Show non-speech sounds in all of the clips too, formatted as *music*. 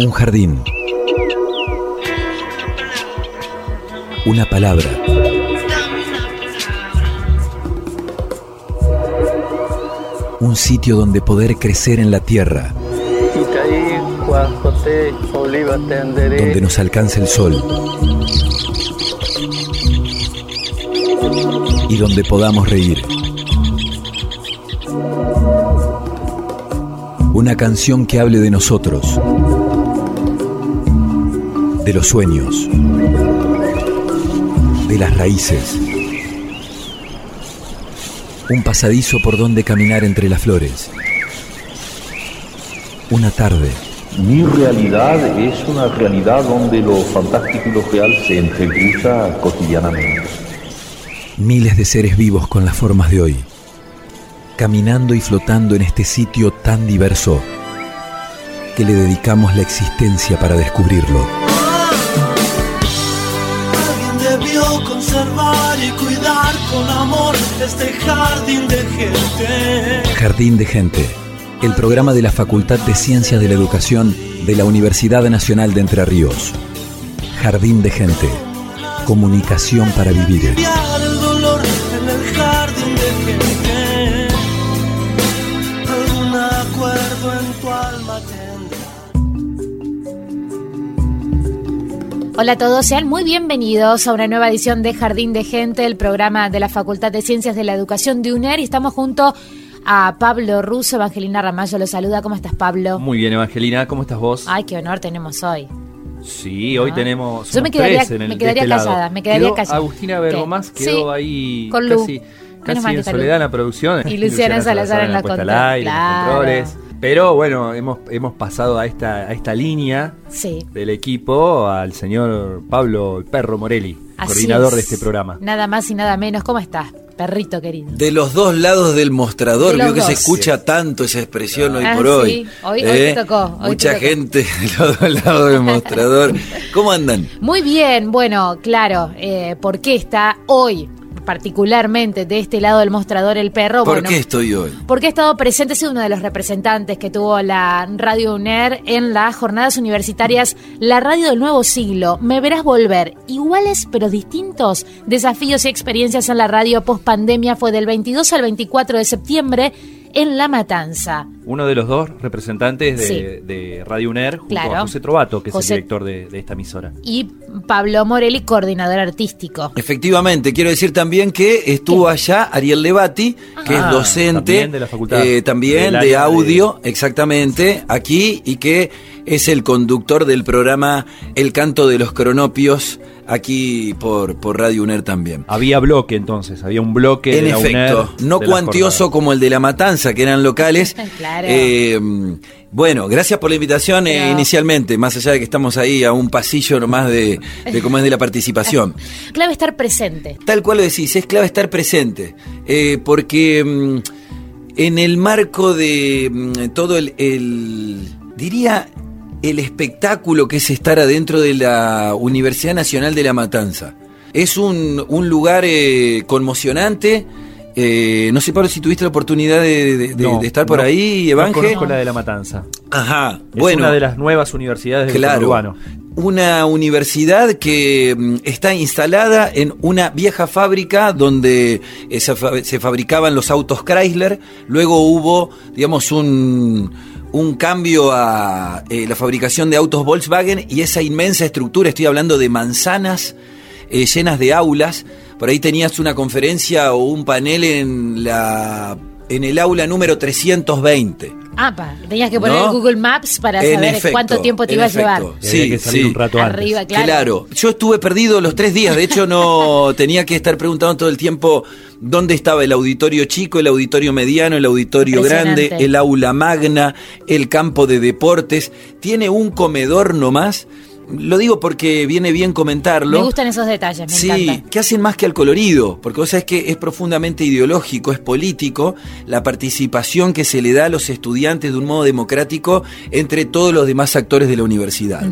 Un jardín. Una palabra. Un sitio donde poder crecer en la tierra. Donde nos alcance el sol. Y donde podamos reír. Una canción que hable de nosotros. De los sueños. De las raíces. Un pasadizo por donde caminar entre las flores. Una tarde. Mi realidad es una realidad donde lo fantástico y lo real se entrecruza cotidianamente. Miles de seres vivos con las formas de hoy, caminando y flotando en este sitio tan diverso que le dedicamos la existencia para descubrirlo. Conservar y cuidar con amor este jardín de gente. Jardín de Gente, el programa de la Facultad de Ciencias de la Educación de la Universidad Nacional de Entre Ríos. Jardín de Gente, comunicación para vivir. El dolor en el jardín de gente. Algún acuerdo en tu alma tendrá. Hola a todos, sean muy bienvenidos a una nueva edición de Jardín de Gente, el programa de la Facultad de Ciencias de la Educación de UNER. Y estamos junto a Pablo Russo, Evangelina Ramallo lo saluda. ¿Cómo estás, Pablo? Muy bien, Evangelina, ¿cómo estás vos? Ay, qué honor tenemos hoy. Sí, hoy Ah. tenemos. Yo me quedaría- tres en el- me de quedaría este lado. callada, me quedaría Quedó callada. Agustina Bergomás Sí. quedó ahí Con Lu. casi, en soledad en la producción. Y Luciana Salazar en la control, aire, los claro. controles. Pero bueno, hemos, hemos pasado a esta, a esta línea Sí. del equipo al señor Pablo el Perro Morelli, Así coordinador es. de este programa. Nada más y nada menos. ¿Cómo estás, perrito querido? De los dos lados del mostrador, De vio que se escucha tanto esa expresión hoy Ah, por sí. hoy. ¿eh? Hoy- te tocó, hoy te Mucha tocó. gente de los dos lados del mostrador. ¿Cómo andan? Muy bien, bueno, claro, eh, ¿por qué está hoy particularmente de este lado del mostrador el perro? ¿Por Bueno, qué estoy hoy? Porque ha estado presente, ha sido uno de los representantes que tuvo la Radio UNER en las jornadas universitarias La Radio del Nuevo Siglo. Me verás volver. Iguales pero distintos desafíos y experiencias en la radio post pandemia fue del 22 al 24 de septiembre en La Matanza. Uno de los dos representantes de, Sí. de Radio UNER, junto Claro. a José Trovato, que es el director de, de esta emisora. Y Pablo Morelli, coordinador artístico. Efectivamente, quiero decir también que estuvo ¿Qué? allá Ariel Levati, que Ah, es docente también de la facultad. eh, también de- audio, exactamente, aquí, y que es el conductor del programa El Canto de los Cronopios, aquí por, por Radio UNER también. Había bloque entonces, había un bloque En de la efecto, UNER no de cuantioso como el de La Matanza, que eran locales. *laughs* Claro. Eh, bueno, gracias por la invitación eh, inicialmente, más allá de que estamos ahí a un pasillo nomás de, de cómo es de la participación. *laughs* Clave estar presente. Tal cual lo decís, es clave estar presente, eh, porque mm, en el marco de mm, todo el, el- diría, el espectáculo que es estar adentro de la Universidad Nacional de La Matanza. Es un, un lugar eh, conmocionante. eh, no sé, Pablo, si tuviste la oportunidad de, de- de- No, de estar por no, ahí, No Evangel. conozco la de La Matanza. Ajá, Es bueno. una de las nuevas universidades del urbano. una universidad que mm, está instalada en una vieja fábrica donde eh, se, fa- se fabricaban los autos Chrysler, luego hubo, digamos, un, un cambio a eh, la fabricación de autos Volkswagen y esa inmensa estructura, estoy hablando de manzanas eh, llenas de aulas, por ahí tenías una conferencia o un panel en la en el aula número 320. Ah, pa, tenías que poner ¿No? el Google Maps para En saber efecto, cuánto tiempo te iba a llevar. que salir un rato antes. Arriba, claro. Claro. yo estuve perdido los tres días, de hecho no *laughs* tenía que estar preguntando todo el tiempo dónde estaba el auditorio chico, el auditorio mediano, el auditorio grande, el aula magna, el campo de deportes, tiene un comedor nomás, lo digo porque viene bien comentarlo. Me gustan esos detalles, me Sí, encanta. que hacen más que al colorido, porque vos sabés que es profundamente ideológico, es político, la participación que se le da a los estudiantes de un modo democrático entre todos los demás actores de la universidad.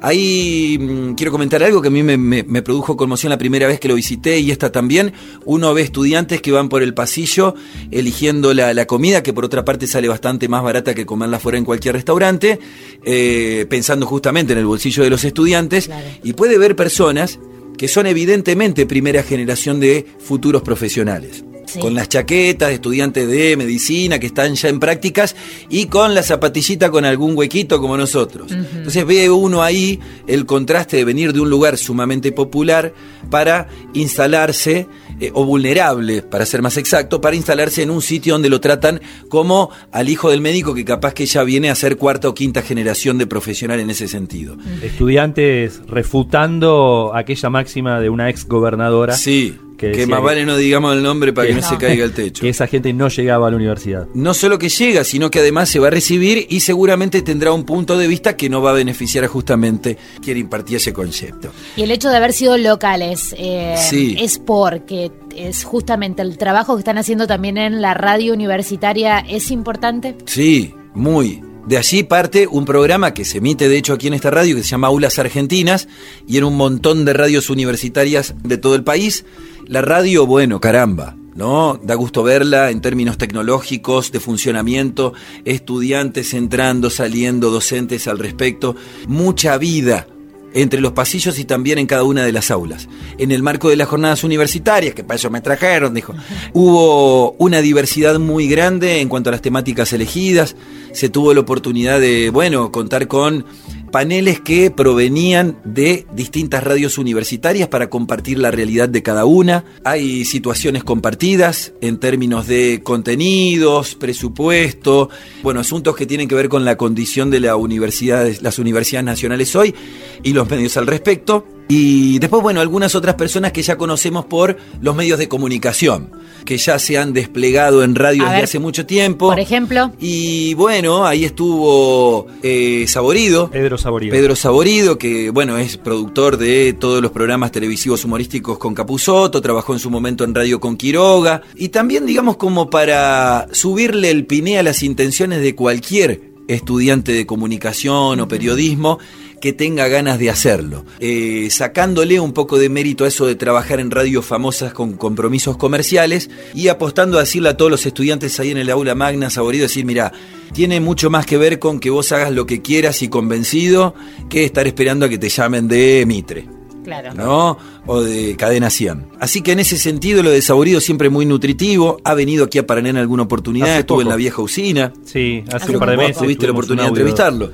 Ahí mm, quiero comentar algo que a mí me, me- me produjo conmoción la primera vez que lo visité y esta también. Uno ve estudiantes que van por el pasillo eligiendo la, la comida, que por otra parte sale bastante más barata que comerla fuera en cualquier restaurante, eh, pensando justamente en el bolsillo de los estudiantes. Claro. Y puede ver personas que son evidentemente primera generación de futuros profesionales. Sí. Con las chaquetas de estudiantes de medicina que están ya en prácticas y con la zapatillita con algún huequito como nosotros. Entonces ve uno ahí el contraste de venir de un lugar sumamente popular para instalarse, eh, o vulnerable, para ser más exacto, para instalarse en un sitio donde lo tratan como al hijo del médico que capaz que ya viene a ser cuarta o quinta generación de profesional en ese sentido. Estudiantes refutando aquella máxima de una ex gobernadora. Sí, que más que- vale no digamos el nombre para que, que no, no. se caiga *laughs* el techo. Que esa gente no llegaba a la universidad. no solo que llega, sino que además se va a recibir y seguramente tendrá un punto de vista que no va a beneficiar a justamente quien impartía ese concepto. Y el hecho de haber sido locales eh, Sí. es porque es justamente el trabajo que están haciendo también en la radio universitaria es importante. Sí, muy. De allí parte un programa que se emite de hecho aquí en esta radio que se llama Aulas Argentinas y en un montón de radios universitarias de todo el país. La radio, bueno, caramba, ¿no? Da gusto verla en términos tecnológicos, de funcionamiento, estudiantes entrando, saliendo, docentes al respecto, mucha vida entre los pasillos y también en cada una de las aulas. En el marco de las jornadas universitarias, que para eso me trajeron, dijo, hubo una diversidad muy grande en cuanto a las temáticas elegidas, se tuvo la oportunidad de, bueno, contar con paneles que provenían de distintas radios universitarias para compartir la realidad de cada una. Hay situaciones compartidas en términos de contenidos, presupuesto, bueno, asuntos que tienen que ver con la condición de la universidad, las universidades nacionales hoy y los medios al respecto. Y después, bueno, algunas otras personas que ya conocemos por los medios de comunicación, que ya se han desplegado en radio A desde ver, hace mucho tiempo. Por ejemplo, Y bueno, ahí estuvo eh, Saborido. Pedro Saborido. Pedro Saborido, que bueno, es productor de todos los programas televisivos humorísticos con Capuzoto, trabajó en su momento en radio con Quiroga, y también digamos como para subirle el piné a las intenciones de cualquier estudiante de comunicación o periodismo que tenga ganas de hacerlo, Eh, sacándole un poco de mérito a eso de trabajar en radios famosas con compromisos comerciales y apostando a decirle a todos los estudiantes ahí en el aula magna saborido, decir, mira, tiene mucho más que ver con que vos hagas lo que quieras y convencido que estar esperando a que te llamen de Mitre. claro. ¿no? O de Cadena 100. Así que en ese sentido lo de Saborido siempre muy nutritivo. Ha venido aquí a Paraná en alguna oportunidad, Hace estuvo en la vieja usina. Sí, hace, Hace un par de meses. ¿Tuviste la oportunidad de entrevistarlo?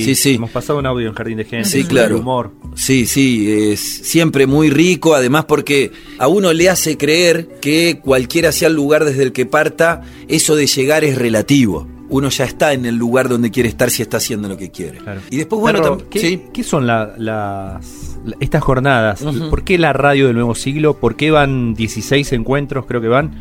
Sí, sí. sí. Hemos pasado un audio en Jardín de Gente. Sí, claro. humor. Sí, sí, es siempre muy rico, además porque a uno le hace creer que cualquiera sea el lugar desde el que parta, eso de llegar es relativo. Uno ya está en el lugar donde quiere estar si está haciendo lo que quiere. Claro. Y después, bueno, ¿qué, sí. qué son la- las la- estas jornadas? Ujú. ¿Por qué la radio del nuevo siglo? ¿Por qué van 16 encuentros, creo que van?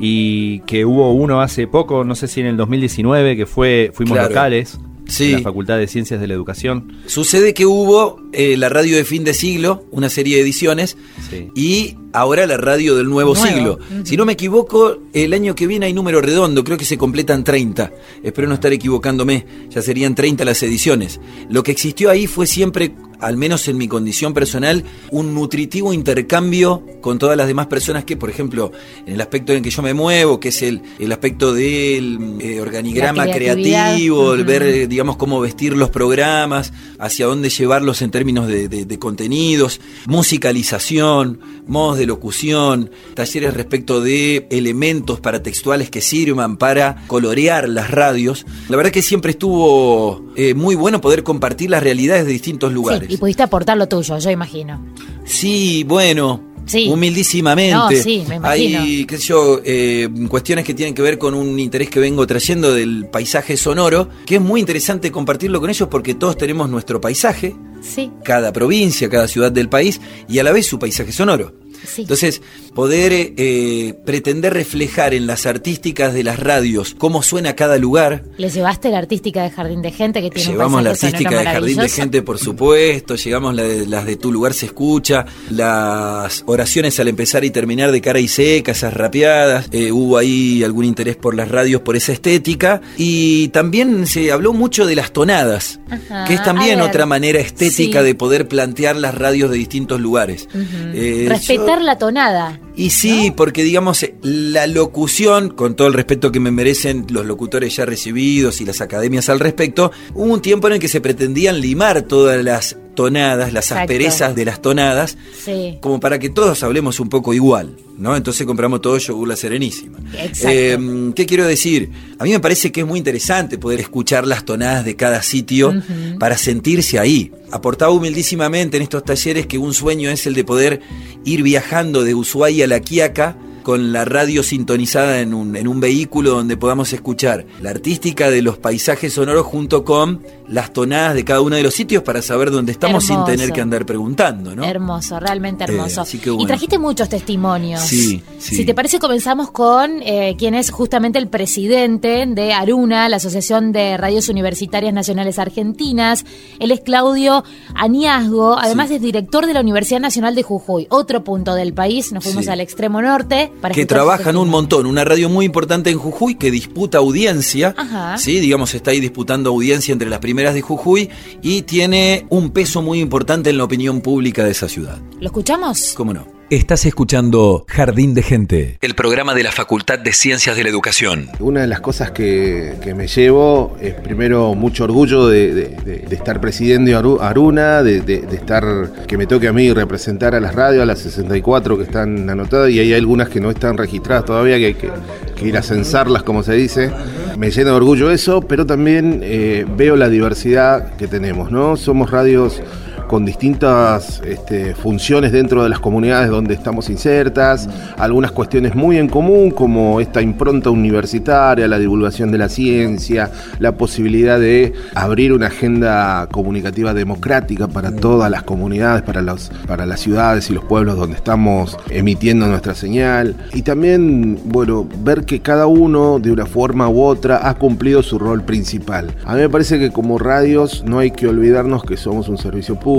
Y que hubo uno hace poco, no sé si en el 2019, que fue fuimos Claro. locales Sí. en la Facultad de Ciencias de la Educación. Sucede que hubo eh, la radio de fin de siglo, una serie de ediciones, Sí. y ahora la radio del nuevo, Nuevo. siglo. Si no me equivoco, el año que viene hay número redondo, creo que se completan 30. Espero no estar equivocándome, ya serían 30 las ediciones. Lo que existió ahí fue siempre, al menos en mi condición personal, un nutritivo intercambio con todas las demás personas que, por ejemplo, en el aspecto en que yo me muevo, que es el, el aspecto del eh, organigrama creativo, el ver, eh, digamos, cómo vestir los programas, hacia dónde llevarlos en términos de, de- de contenidos, musicalización, modos de locución, talleres respecto de elementos paratextuales que sirvan para colorear las radios. La verdad que siempre estuvo eh, muy bueno poder compartir las realidades de distintos Sí, lugares. Y pudiste aportar lo tuyo, yo imagino. Sí, bueno. Sí. Humildísimamente. No, sí, me imagino. Hay, qué sé yo, eh, cuestiones que tienen que ver con un interés que vengo trayendo del paisaje sonoro, que es muy interesante compartirlo con ellos porque todos tenemos nuestro paisaje, Sí. cada provincia, cada ciudad del país, y a la vez su paisaje sonoro. Sí. Entonces, poder eh, pretender reflejar en las artísticas de las radios cómo suena cada lugar. ¿Le llevaste la artística de Jardín de Gente que tiene Llevamos un la artística de Jardín de? Gente, por supuesto. Llegamos la de- las de Tu lugar se escucha. Las oraciones al empezar y terminar de cara y seca, esas rapeadas. Eh, hubo ahí algún interés por las radios, por esa estética. Y también se habló mucho de las tonadas, Ajá, que es también otra manera estética sí. de poder plantear las radios de distintos lugares. Eh, Respetar la tonada. y sí, porque digamos, la locución, con todo el respeto que me merecen los locutores ya recibidos y las academias al respecto, hubo un tiempo en el que se pretendían limar todas las tonadas, las Exacto. asperezas de las tonadas, Sí. como para que todos hablemos un poco igual, ¿no? Entonces compramos todo yogur la serenísima. Eh, ¿Qué quiero decir? A mí me parece que es muy interesante poder escuchar las tonadas de cada sitio para sentirse ahí. Aportaba humildísimamente en estos talleres que un sueño es el de poder ir viajando de Ushuaia a La Quiaca con la radio sintonizada en un, en un vehículo donde podamos escuchar la artística de los paisajes sonoros junto con las tonadas de cada uno de los sitios para saber dónde estamos sin Hermoso. tener que andar preguntando, ¿no? Hermoso, realmente hermoso. Eh, así que Y bueno. trajiste muchos testimonios. Sí, sí. Si te parece, comenzamos con eh, quien es justamente el presidente de Aruna, la Asociación de Radios Universitarias Nacionales Argentinas. Él es Claudio Aniazgo, además Sí. es director de la Universidad Nacional de Jujuy, otro punto del país. Nos fuimos Sí. al extremo norte para que trabajan un testimonio. montón, una radio muy importante en Jujuy que disputa audiencia, Ajá. sí, digamos está ahí disputando audiencia entre las primeras de Jujuy y tiene un peso muy importante en la opinión pública de esa ciudad. ¿Lo escuchamos? ¿Cómo no? Estás escuchando Jardín de Gente, el programa de la Facultad de Ciencias de la Educación. Una de las cosas que, que me llevo es primero mucho orgullo de, de- de- de estar presidiendo Aru- Aruna, de, de- de estar, que me toque a mí representar a las radios, a las 64 que están anotadas y hay algunas que no están registradas todavía, que hay que, que ir a censarlas, como se dice. Me llena de orgullo eso, pero también eh, veo la diversidad que tenemos, ¿no? Somos radios con distintas este, funciones dentro de las comunidades donde estamos insertas, algunas cuestiones muy en común como esta impronta universitaria, la divulgación de la ciencia, la posibilidad de abrir una agenda comunicativa democrática para todas las comunidades, para, los, para las ciudades y los pueblos donde estamos emitiendo nuestra señal. Y también, bueno, ver que cada uno de una forma u otra ha cumplido su rol principal. A mí me parece que como radios no hay que olvidarnos que somos un servicio público,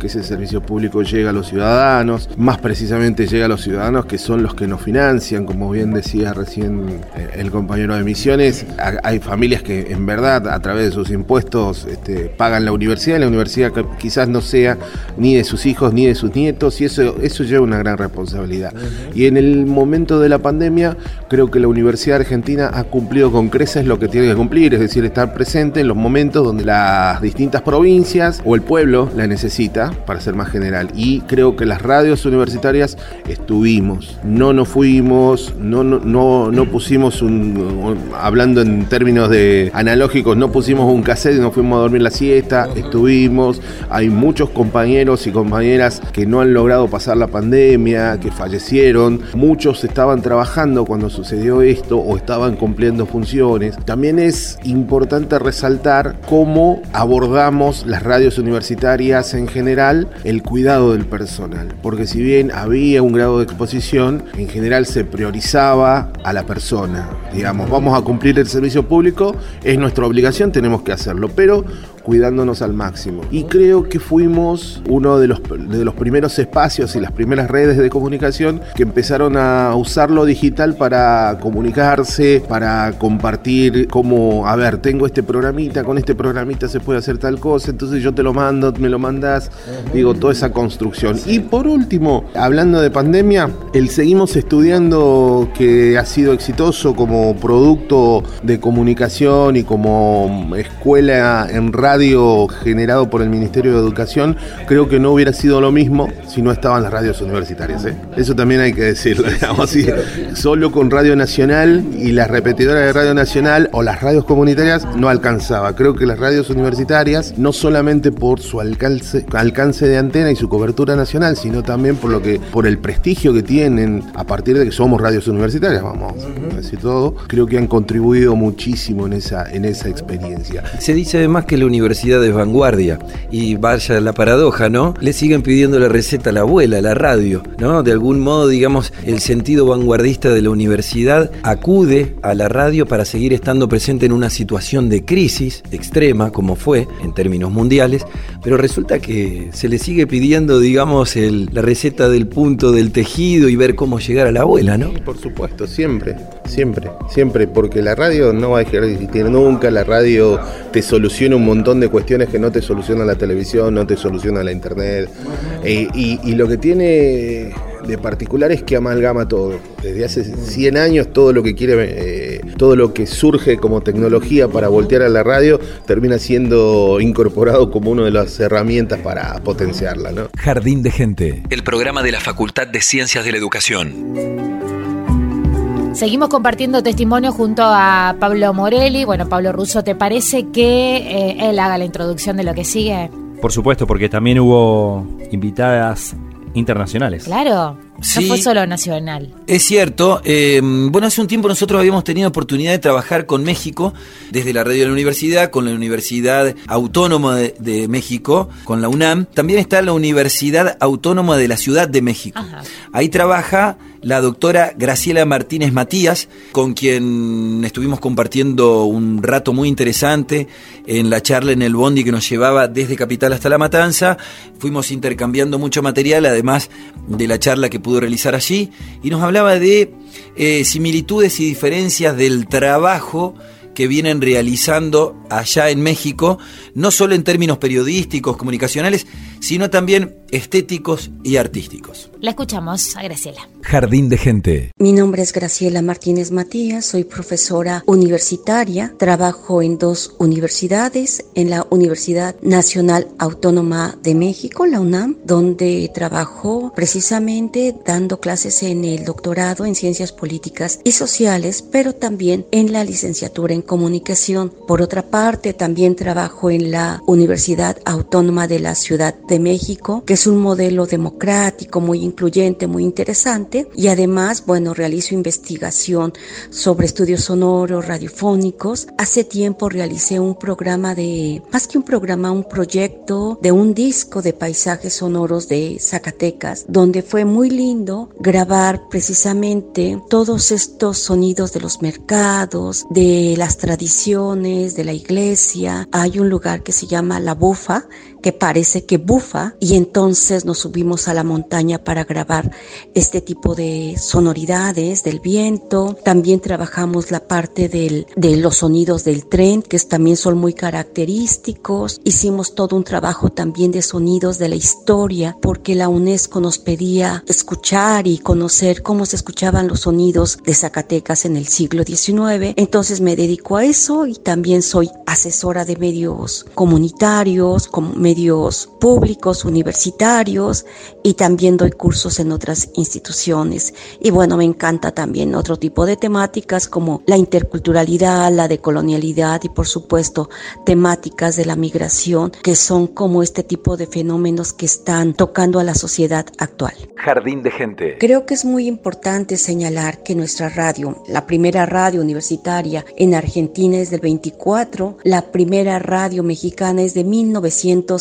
que ese servicio público llega a los ciudadanos, más precisamente llega a los ciudadanos que son los que nos financian, como bien decía recién eh, el compañero de Misiones, Ha- hay familias que en verdad a través de sus impuestos este, pagan la universidad, y la universidad quizás no sea ni de sus hijos ni de sus nietos, y eso, eso lleva una gran responsabilidad. Y en el momento de la pandemia, creo que la Universidad Argentina ha cumplido con creces lo que tiene que cumplir, es decir, estar presente en los momentos donde las distintas provincias o el pueblo la necesita, para ser más general. Y creo que las radios universitarias estuvimos, no nos fuimos, no, no, no, no pusimos un, hablando en términos de analógicos, no pusimos un cassette y nos fuimos a dormir la siesta, estuvimos, hay muchos compañeros y compañeras que no han logrado pasar la pandemia, que fallecieron, muchos estaban trabajando cuando sucedió esto o estaban cumpliendo funciones. También es importante resaltar cómo abordamos las radios universitarias en general el cuidado del personal, porque si bien había un grado de exposición, en general se priorizaba a la persona. Digamos, vamos a cumplir el servicio público, es nuestra obligación, tenemos que hacerlo, pero cuidándonos al máximo. Y creo que fuimos uno de los, de los primeros espacios y las primeras redes de comunicación que empezaron a usar lo digital para comunicarse, para compartir como, a ver, tengo este programita, con este programita se puede hacer tal cosa, entonces yo te lo mando, me lo mandas, digo, toda esa construcción. Y por último, hablando de pandemia, el Seguimos Estudiando que ha sido exitoso como producto de comunicación y como escuela en radio generado por el Ministerio de Educación, creo que no hubiera sido lo mismo si no estaban las radios universitarias. ¿eh? Eso también hay que decirlo. digamos, sí. Solo con Radio Nacional y las repetidoras de Radio Nacional o las radios comunitarias no alcanzaba. Creo que las radios universitarias, no solamente por su alcance, alcance de antena y su cobertura nacional, sino también por lo que, por el prestigio que tienen a partir de que somos radios universitarias, vamos a decir todo, creo que han contribuido muchísimo en esa, en esa experiencia. Se dice además que la universidad universidad es vanguardia. Y vaya la paradoja, ¿no? Le siguen pidiendo la receta a la abuela, la radio, ¿no? De algún modo, digamos, el sentido vanguardista de la universidad acude a la radio para seguir estando presente en una situación de crisis extrema, como fue en términos mundiales, pero resulta que se le sigue pidiendo, digamos, el, la receta del punto del tejido y ver cómo llegar a la abuela, ¿no? Por supuesto, siempre, siempre, siempre, porque la radio no va a dejar de existir nunca, la radio te soluciona un montón de cuestiones que no te soluciona la televisión, no te soluciona la internet, eh, y, y lo que tiene de particular es que amalgama todo. Desde hace 100 años todo lo que quiere, eh, todo lo que surge como tecnología para voltear a la radio termina siendo incorporado como una de las herramientas para potenciarla. ¿no? Jardín de Gente. El programa de la Facultad de Ciencias de la Educación. Seguimos compartiendo testimonio junto a Pablo Morelli. Bueno, Pablo Russo, ¿te parece que eh, él haga la introducción de lo que sigue? Por supuesto, porque también hubo invitadas internacionales. Claro, Sí. no fue solo nacional. Es cierto. eh, bueno, hace un tiempo nosotros habíamos tenido oportunidad de trabajar con México, desde la radio de la universidad, con la Universidad Autónoma de, de México, con la UNAM. También está la Universidad Autónoma de la Ciudad de México. Ajá. Ahí trabaja la doctora Graciela Martínez Matías, con quien estuvimos compartiendo un rato muy interesante en la charla en el Bondi que nos llevaba desde Capital hasta La Matanza. Fuimos intercambiando mucho material, además de la charla que pudo realizar allí, y nos hablaba de eh, similitudes y diferencias del trabajo que vienen realizando allá en México, no solo en términos periodísticos, comunicacionales, sino también estéticos y artísticos. La escuchamos a Graciela. Jardín de Gente. Mi nombre es Graciela Martínez Matías, soy profesora universitaria, trabajo en dos universidades, en la Universidad Nacional Autónoma de México, la UNAM, donde trabajo precisamente dando clases en el doctorado en Ciencias Políticas y Sociales, pero también en la licenciatura en Comunicación. Por otra parte, también trabajo en la Universidad Autónoma de la Ciudad de México, que es un modelo democrático, muy incluyente, muy interesante, y además, bueno, realizo investigación sobre estudios sonoros, radiofónicos. Hace tiempo realicé un programa de, más que un programa, un proyecto de un disco de paisajes sonoros de Zacatecas, donde fue muy lindo grabar precisamente todos estos sonidos de los mercados, de las tradiciones, de la iglesia. Hay un lugar que se llama La Bufa, que parece que bufa, y entonces nos subimos a la montaña para grabar este tipo de sonoridades del viento. También trabajamos la parte del, de los sonidos del tren, que también son muy característicos. Hicimos todo un trabajo también de sonidos de la historia, porque la UNESCO nos pedía escuchar y conocer cómo se escuchaban los sonidos de Zacatecas en el siglo XIX. Entonces me dedico a eso y también soy asesora de medios comunitarios, medios públicos, universitarios y también doy cursos en otras instituciones. Y bueno, me encanta también otro tipo de temáticas como la interculturalidad, la decolonialidad y por supuesto temáticas de la migración que son como este tipo de fenómenos que están tocando a la sociedad actual. Jardín de Gente. Creo que es muy importante señalar que nuestra radio, la primera radio universitaria en Argentina es del 24, la primera radio mexicana es de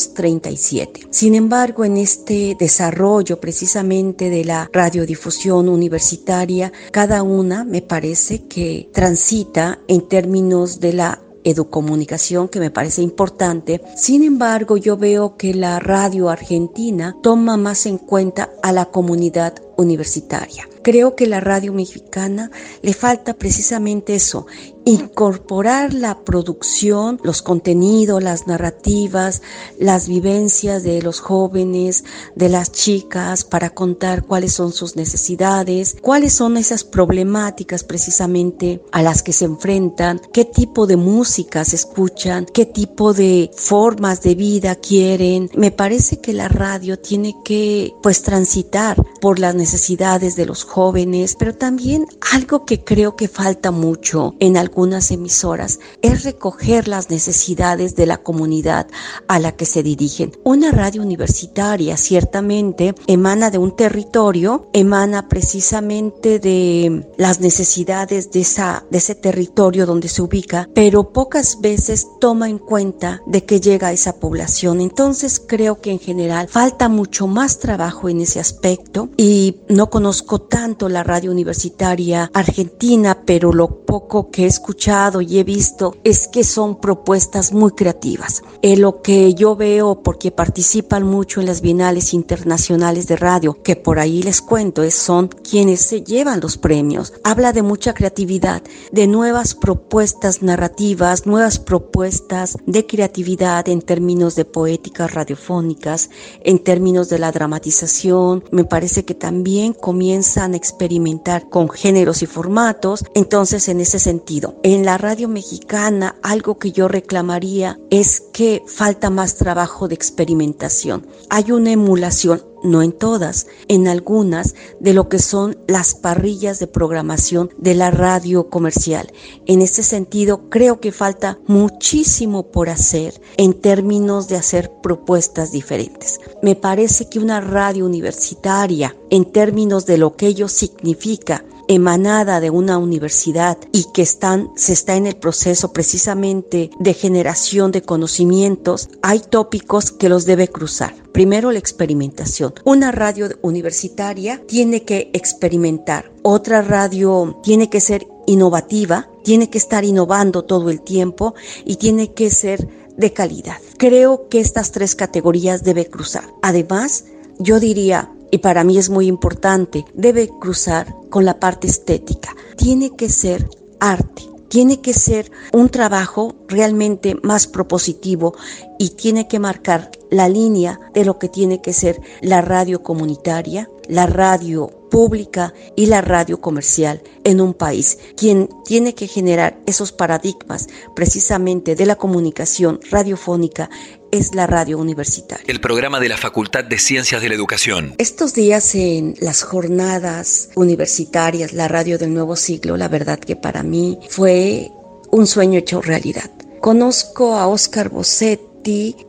1937. Sin embargo, en este desarrollo precisamente de la radiodifusión universitaria, cada una me parece que transita en términos de la educomunicación que me parece importante. Sin embargo, yo veo que la radio argentina toma más en cuenta a la comunidad universitaria. Creo que la radio mexicana le falta precisamente eso, incorporar la producción, los contenidos, las narrativas, las vivencias de los jóvenes, de las chicas, para contar cuáles son sus necesidades, cuáles son esas problemáticas precisamente a las que se enfrentan, qué tipo de músicas escuchan, qué tipo de formas de vida quieren. Me parece que la radio tiene que pues transitar por las necesidades de los jóvenes, pero también algo que creo que falta mucho en algunas emisoras es recoger las necesidades de la comunidad a la que se dirigen. Una radio universitaria ciertamente emana de un territorio, emana precisamente de las necesidades de, esa, de ese territorio donde se ubica, pero pocas veces toma en cuenta de que llega a esa población. Entonces creo que en general falta mucho más trabajo en ese aspecto y no conozco tanto la radio universitaria argentina, pero lo poco que he escuchado y he visto es que son propuestas muy creativas. Eh, lo que yo veo, porque participan mucho en las bienales internacionales de radio, que por ahí les cuento, son quienes se llevan los premios. Habla de mucha creatividad, de nuevas propuestas narrativas, nuevas propuestas de creatividad en términos de poéticas radiofónicas, en términos de la dramatización. Me parece que también comienzan a experimentar con géneros y formatos. Entonces, en ese sentido, en la radio mexicana, algo que yo reclamaría es que falta más trabajo de experimentación. Hay una emulación no en todas, en algunas de lo que son las parrillas de programación de la radio comercial. En este sentido, creo que falta muchísimo por hacer en términos de hacer propuestas diferentes. Me parece que una radio universitaria, en términos de lo que ello significa, emanada de una universidad y que están, se está en el proceso precisamente de generación de conocimientos, hay tópicos que los debe cruzar. Primero, la experimentación. Una radio universitaria tiene que experimentar. Otra radio tiene que ser innovativa, tiene que estar innovando todo el tiempo y tiene que ser de calidad. Creo que estas tres categorías debe cruzar. Además, yo diría, y para mí es muy importante, debe cruzar con la parte estética. Tiene que ser arte, tiene que ser un trabajo realmente más propositivo y tiene que marcar la línea de lo que tiene que ser la radio comunitaria, la radio pública y la radio comercial en un país. Quien tiene que generar esos paradigmas precisamente de la comunicación radiofónica es la radio universitaria. El programa de la Facultad de Ciencias de la Educación. Estos días en las jornadas universitarias, la radio del nuevo siglo, la verdad que para mí fue un sueño hecho realidad. Conozco a Oscar Bosset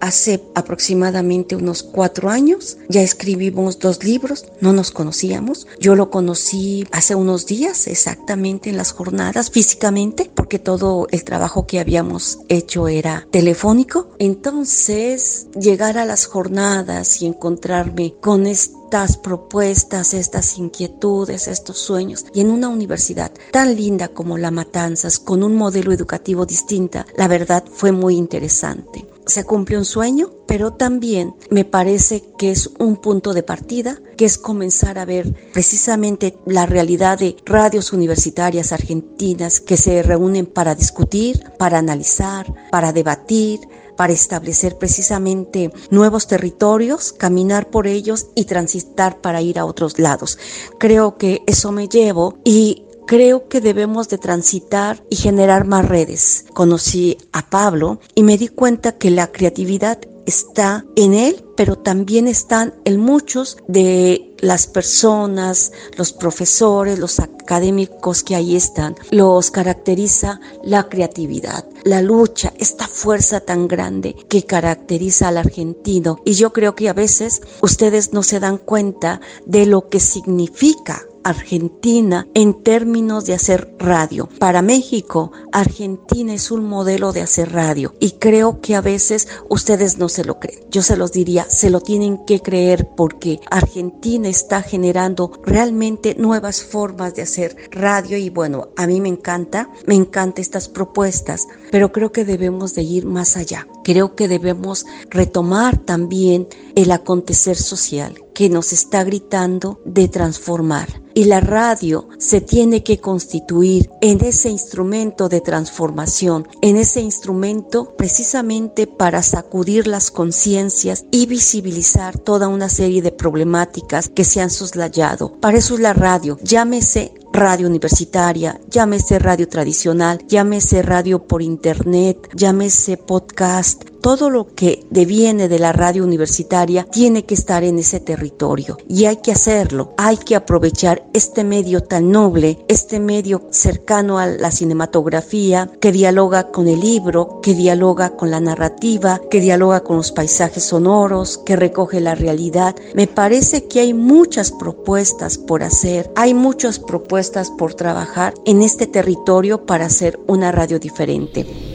hace aproximadamente unos cuatro años. Ya escribimos dos libros, no nos conocíamos. Yo lo conocí hace unos días, exactamente en las jornadas, físicamente, porque todo el trabajo que habíamos hecho era telefónico. Entonces, llegar a las jornadas y encontrarme con estas propuestas, estas inquietudes, estos sueños, y en una universidad tan linda como La Matanzas, con un modelo educativo distinta, la verdad fue muy interesante se cumple un sueño, pero también me parece que es un punto de partida, que es comenzar a ver precisamente la realidad de radios universitarias argentinas que se reúnen para discutir, para analizar, para debatir, para establecer precisamente nuevos territorios, caminar por ellos y transitar para ir a otros lados. Creo que eso me llevo y creo que debemos de transitar y generar más redes. Conocí a Pablo y me di cuenta que la creatividad está en él, pero también están en muchos de las personas, los profesores, los académicos que ahí están. Los caracteriza la creatividad, la lucha, esta fuerza tan grande que caracteriza al argentino. Y yo creo que a veces ustedes no se dan cuenta de lo que significa Argentina en términos de hacer radio. Para México, Argentina es un modelo de hacer radio y creo que a veces ustedes no se lo creen. Yo se los diría, se lo tienen que creer porque Argentina está generando realmente nuevas formas de hacer radio y bueno, a mí me encanta, me encantan estas propuestas, pero creo que debemos de ir más allá. Creo que debemos retomar también el acontecer social que nos está gritando de transformar y la radio se tiene que constituir en ese instrumento de transformación, en ese instrumento precisamente para sacudir las conciencias y visibilizar toda una serie de problemáticas que se han soslayado. Para eso es la radio, llámese radio universitaria, llámese radio tradicional, llámese radio por internet, llámese podcast, todo lo que deviene de la radio universitaria tiene que estar en ese territorio y hay que hacerlo, hay que aprovechar este medio tan noble, este medio cercano a la cinematografía que dialoga con el libro, que dialoga con la narrativa, que dialoga con los paisajes sonoros, que recoge la realidad. Me parece que hay muchas propuestas por hacer, hay muchas propuestas por trabajar en este territorio para hacer una radio diferente.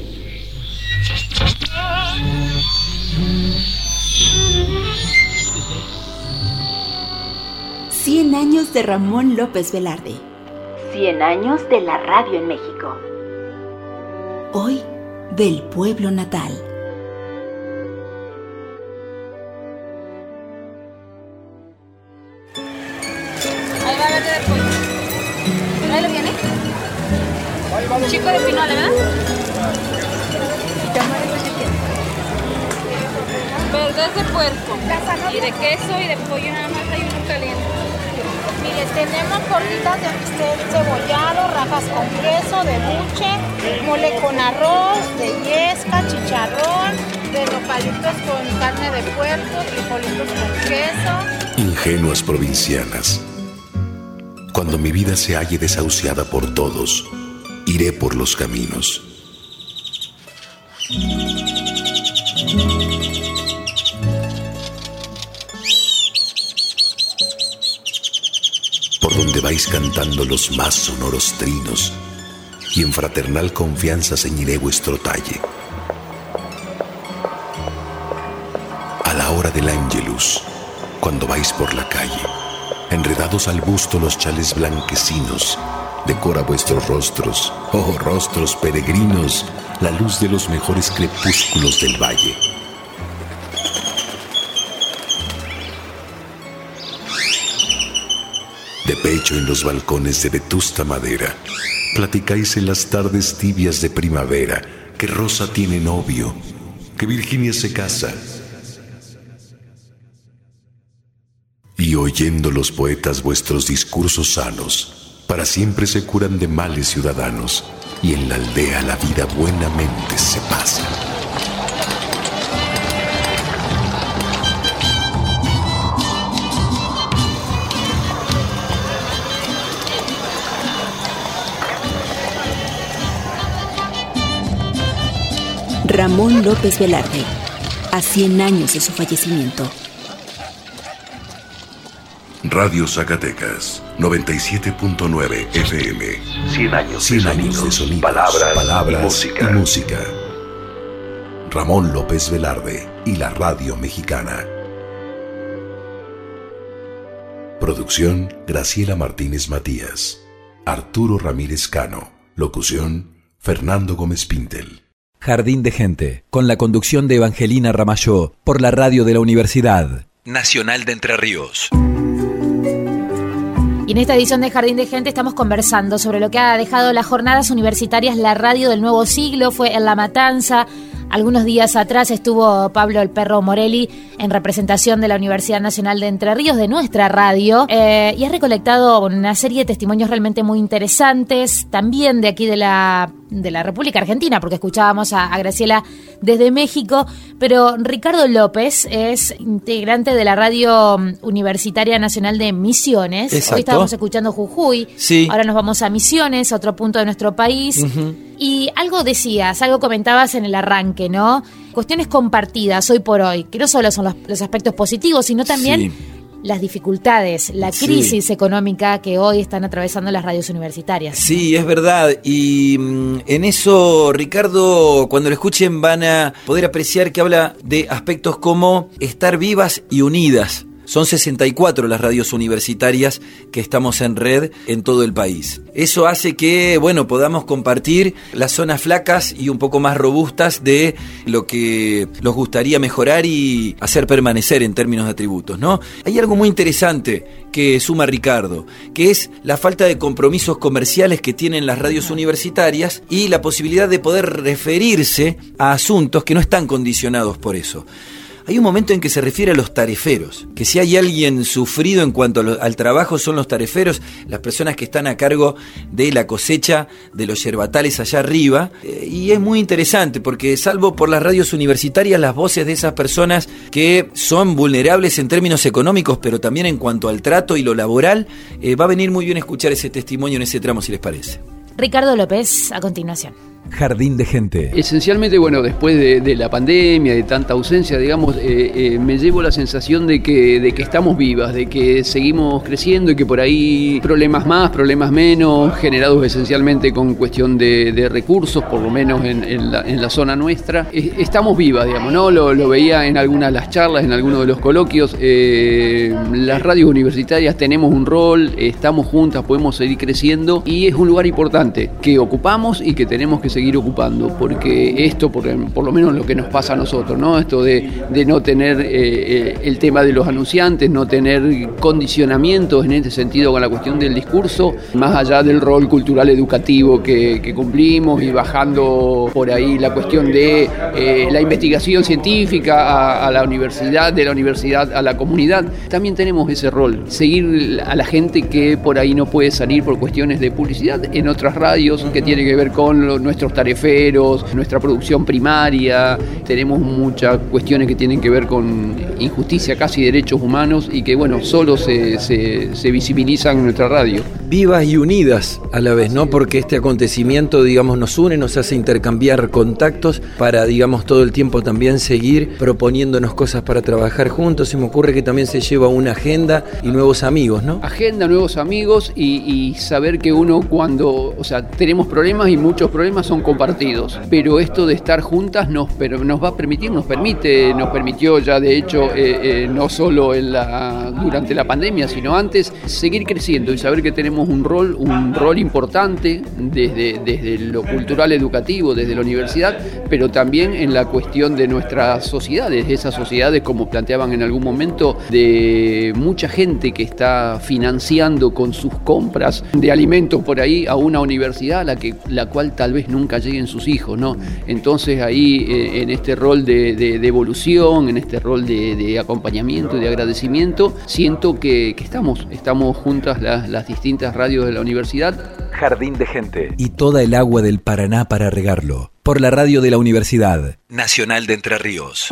100 años de Ramón López Velarde. 100 años de la radio en México. Hoy, del pueblo natal. Ahí va a ver de pollo. Ahí lo viene. Chico de pinola, ¿verdad? Verdes de puerco. Y de queso y de pollo nada más hay uno caliente. Mire, tenemos gorditas de cebollado, rajas con queso, de buche, mole con arroz, de yesca, chicharrón, de nopalitos con carne de puerco, frijolitos con queso. Ingenuas provincianas. Cuando mi vida se halle desahuciada por todos, iré por los caminos. Vais cantando los más sonoros trinos, y en fraternal confianza ceñiré vuestro talle. A la hora del ángelus, cuando vais por la calle, enredados al busto los chales blanquecinos, decora vuestros rostros, oh rostros peregrinos, la luz de los mejores crepúsculos del valle. Pecho en los balcones de vetusta madera, platicáis en las tardes tibias de primavera que Rosa tiene novio, que Virginia se casa. Y oyendo los poetas vuestros discursos sanos, para siempre se curan de males ciudadanos, y en la aldea la vida buenamente se pasa. Ramón López Velarde, a 100 años de su fallecimiento. Radio Zacatecas, 97.9 FM. 100 años, 100 de, años sonidos, de sonidos, palabras, palabras y música. y música. Ramón López Velarde y la radio mexicana. Producción Graciela Martínez Matías. Arturo Ramírez Cano. Locución Fernando Gómez Pintel. Jardín de Gente, con la conducción de Evangelina Ramayó, por la radio de la Universidad Nacional de Entre Ríos. Y en esta edición de Jardín de Gente estamos conversando sobre lo que ha dejado las jornadas universitarias La Radio del Nuevo Siglo, fue en La Matanza. Algunos días atrás estuvo Pablo el Perro Morelli en representación de la Universidad Nacional de Entre Ríos, de nuestra radio, eh, y ha recolectado una serie de testimonios realmente muy interesantes, también de aquí de la, de la República Argentina, porque escuchábamos a, a Graciela desde México, pero Ricardo López es integrante de la Radio Universitaria Nacional de Misiones. Exacto. Hoy estábamos escuchando Jujuy, Sí. ahora nos vamos a Misiones, otro punto de nuestro país. Y algo decías, algo comentabas en el arranque, ¿no? Cuestiones compartidas hoy por hoy, que no solo son los, los aspectos positivos, sino también Sí. Las dificultades, la Sí. crisis económica que hoy están atravesando las radios universitarias. Sí, es verdad. Y mm, en eso, Ricardo, cuando lo escuchen van a poder apreciar que habla de aspectos como estar vivas y unidas. Son 64 las radios universitarias que estamos en red en todo el país. Eso hace que, bueno, podamos compartir las zonas flacas y un poco más robustas de lo que nos gustaría mejorar y hacer permanecer en términos de atributos, ¿no? Hay algo muy interesante que suma Ricardo, que es la falta de compromisos comerciales que tienen las radios universitarias y la posibilidad de poder referirse a asuntos que no están condicionados por eso. Hay un momento en que se refiere a los tareferos, que si hay alguien sufrido en cuanto al trabajo son los tareferos, las personas que están a cargo de la cosecha de los yerbatales allá arriba. Eh, y es muy interesante porque salvo por las radios universitarias, las voces de esas personas que son vulnerables en términos económicos, pero también en cuanto al trato y lo laboral, eh, va a venir muy bien escuchar ese testimonio en ese tramo si les parece. Ricardo López, a continuación. Jardín de gente. Esencialmente, bueno, después de, la pandemia, de tanta ausencia, digamos, eh, eh, me llevo la sensación de que, de que estamos vivas, de que seguimos creciendo y que por ahí problemas más, problemas menos, generados esencialmente con cuestión de, recursos, por lo menos en, la, zona nuestra. Estamos vivas, digamos, ¿no? Lo, lo veía en algunas de las charlas, en algunos de los coloquios. Eh, las radios universitarias tenemos un rol, estamos juntas, podemos seguir creciendo y es un lugar importante que ocupamos y que tenemos que ocupando, porque esto, por, por lo menos lo que nos pasa a nosotros, ¿no? Esto de, de no tener eh, eh, el tema de los anunciantes, no tener condicionamientos en este sentido con la cuestión del discurso, más allá del rol cultural educativo que, cumplimos y bajando por ahí la cuestión de eh, la investigación científica a, la universidad, de la universidad a la comunidad, también tenemos ese rol, seguir a la gente que por ahí no puede salir por cuestiones de publicidad en otras radios que tiene que ver con lo- nuestros tareferos, nuestra producción primaria, tenemos muchas cuestiones que tienen que ver con injusticia, casi derechos humanos y que bueno, solo se, se- se visibilizan en nuestra radio. vivas y unidas a la vez, ¿no? Porque este acontecimiento, digamos, nos une, nos hace intercambiar contactos para, digamos, todo el tiempo también seguir proponiéndonos cosas para trabajar juntos. Se me ocurre que también se lleva una agenda y nuevos amigos, ¿no? agenda, nuevos amigos y, y saber que uno cuando, o sea, tenemos problemas y muchos problemas son compartidos, pero esto de estar juntas nos, nos va a permitir, nos permite, nos permitió ya de hecho, eh, eh, no solo en la, durante la pandemia, sino antes, seguir creciendo y saber que tenemos un rol, un rol importante desde, desde lo cultural educativo, desde la universidad, pero también en la cuestión de nuestras sociedades, esas sociedades como planteaban en algún momento, de mucha gente que está financiando con sus compras de alimentos por ahí a una universidad a la, que, la cual tal vez nunca lleguen sus hijos, ¿no? Entonces ahí eh, en este rol de, de- de evolución, en este rol de, de acompañamiento y de agradecimiento, siento que, que estamos, estamos juntas las, las distintas radios de la universidad Jardín de gente. Y toda el agua del Paraná para regarlo. Por la radio de la Universidad Nacional de Entre Ríos.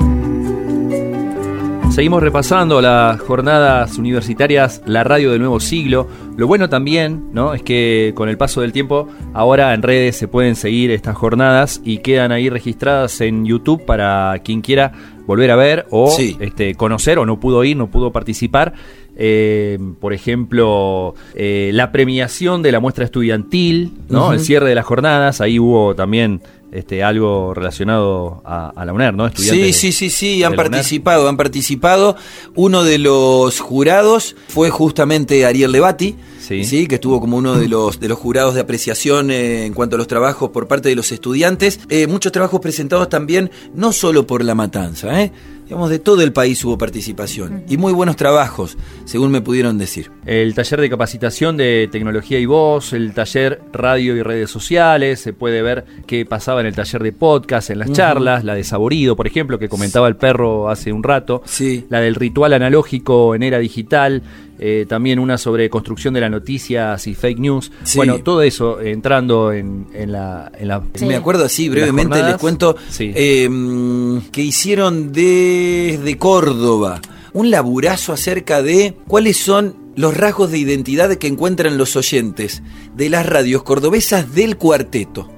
Seguimos repasando las jornadas universitarias, la radio del nuevo siglo. Lo bueno también, ¿no? Es que con el paso del tiempo, ahora en redes se pueden seguir estas jornadas y quedan ahí registradas en YouTube para quien quiera volver a ver o Sí. este, conocer o no pudo ir, no pudo participar. Eh, por ejemplo, eh, la premiación de la muestra estudiantil, ¿no? El cierre de las jornadas, ahí hubo también este, algo relacionado a, a la UNER, ¿no? Sí, Estudiantes sí, sí, sí, de han UNER. participado, han participado. Uno de los jurados fue justamente Ariel Levati, sí. que estuvo como uno de los, de los jurados de apreciación eh, en cuanto a los trabajos por parte de los estudiantes. Eh, muchos trabajos presentados también, no solo por La Matanza, ¿eh? digamos, de todo el país hubo participación. Y muy buenos trabajos, según me pudieron decir. El taller de capacitación de tecnología y voz, el taller radio y redes sociales, se puede ver qué pasaba en el taller de podcast, en las charlas, la de Saborido, por ejemplo, que comentaba el perro hace un rato, Sí. la del ritual analógico en era digital, eh, también una sobre construcción de las noticias y fake news. Sí. Bueno, todo eso entrando en, en la, en la- Me acuerdo así brevemente, les cuento eh, mm, que hicieron desde Córdoba un laburazo acerca de cuáles son los rasgos de identidad que encuentran los oyentes de las radios cordobesas del cuarteto.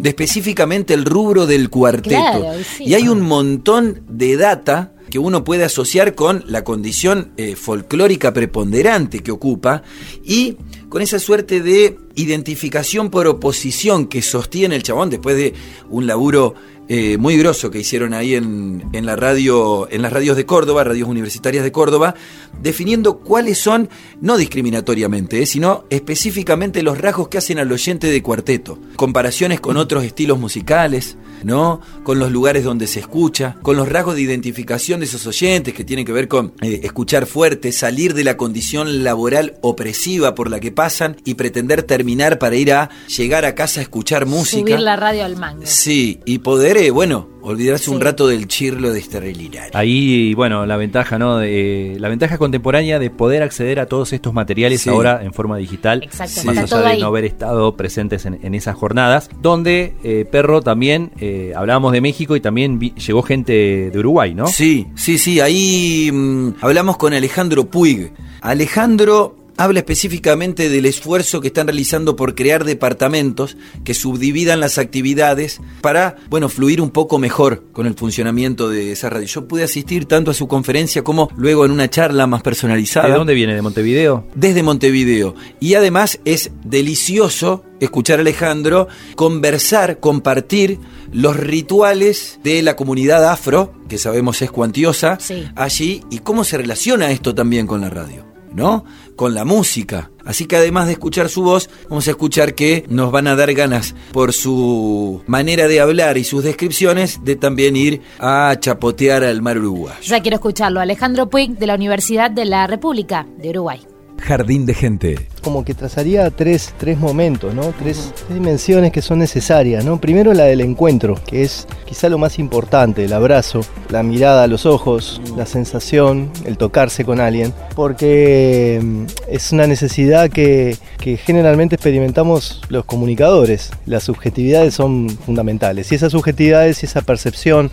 De específicamente el rubro del cuarteto. Claro, sí. Y hay un montón de data que uno puede asociar con la condición eh, folclórica preponderante que ocupa y con esa suerte de identificación por oposición que sostiene el chabón después de un laburo eh, muy grosso que hicieron ahí en, en la radio, en las radios de Córdoba, radios universitarias de Córdoba, definiendo cuáles son, no discriminatoriamente, eh, sino específicamente los rasgos que hacen al oyente de cuarteto, comparaciones con otros estilos musicales, ¿no? Con los lugares donde se escucha, con los rasgos de identificación de esos oyentes que tienen que ver con eh, escuchar fuerte, salir de la condición laboral opresiva por la que pasan y pretender terminar para ir a llegar a casa a escuchar música. Subir la radio al mango. Sí, y poder bueno, olvidarse un rato del chirlo de esterilidad. Ahí, bueno, la ventaja, ¿no? De, la ventaja contemporánea de poder acceder a todos estos materiales Sí. ahora en forma digital. Exacto, Más allá de ahí. no haber estado presentes en, en esas jornadas. Donde, eh, Perro, también eh, hablábamos de México y también vi- llegó gente de Uruguay, ¿no? Sí, sí, sí. Ahí mm, hablamos con Alejandro Puig. Alejandro habla específicamente del esfuerzo que están realizando por crear departamentos que subdividan las actividades para, bueno, fluir un poco mejor con el funcionamiento de esa radio. Yo pude asistir tanto a su conferencia como luego en una charla más personalizada. ¿De dónde viene? ¿De Montevideo? desde Montevideo. Y además es delicioso escuchar a Alejandro conversar, compartir los rituales de la comunidad afro, que sabemos es cuantiosa, Sí. allí, y cómo se relaciona esto también con la radio, ¿no? Con la música. Así que además de escuchar su voz, vamos a escuchar que nos van a dar ganas por su manera de hablar y sus descripciones de también ir a chapotear al mar Uruguay. Ya quiero escucharlo. Alejandro Puig de la Universidad de la República de Uruguay. Jardín de gente. como que trazaría tres, tres momentos, ¿no? Tres, dimensiones que son necesarias, ¿no? Primero la del encuentro, que es quizá lo más importante, el abrazo, la mirada a los ojos, la sensación, el tocarse con alguien, porque mm, es una necesidad que, que generalmente experimentamos los comunicadores. Las subjetividades son fundamentales y esas subjetividades y esa percepción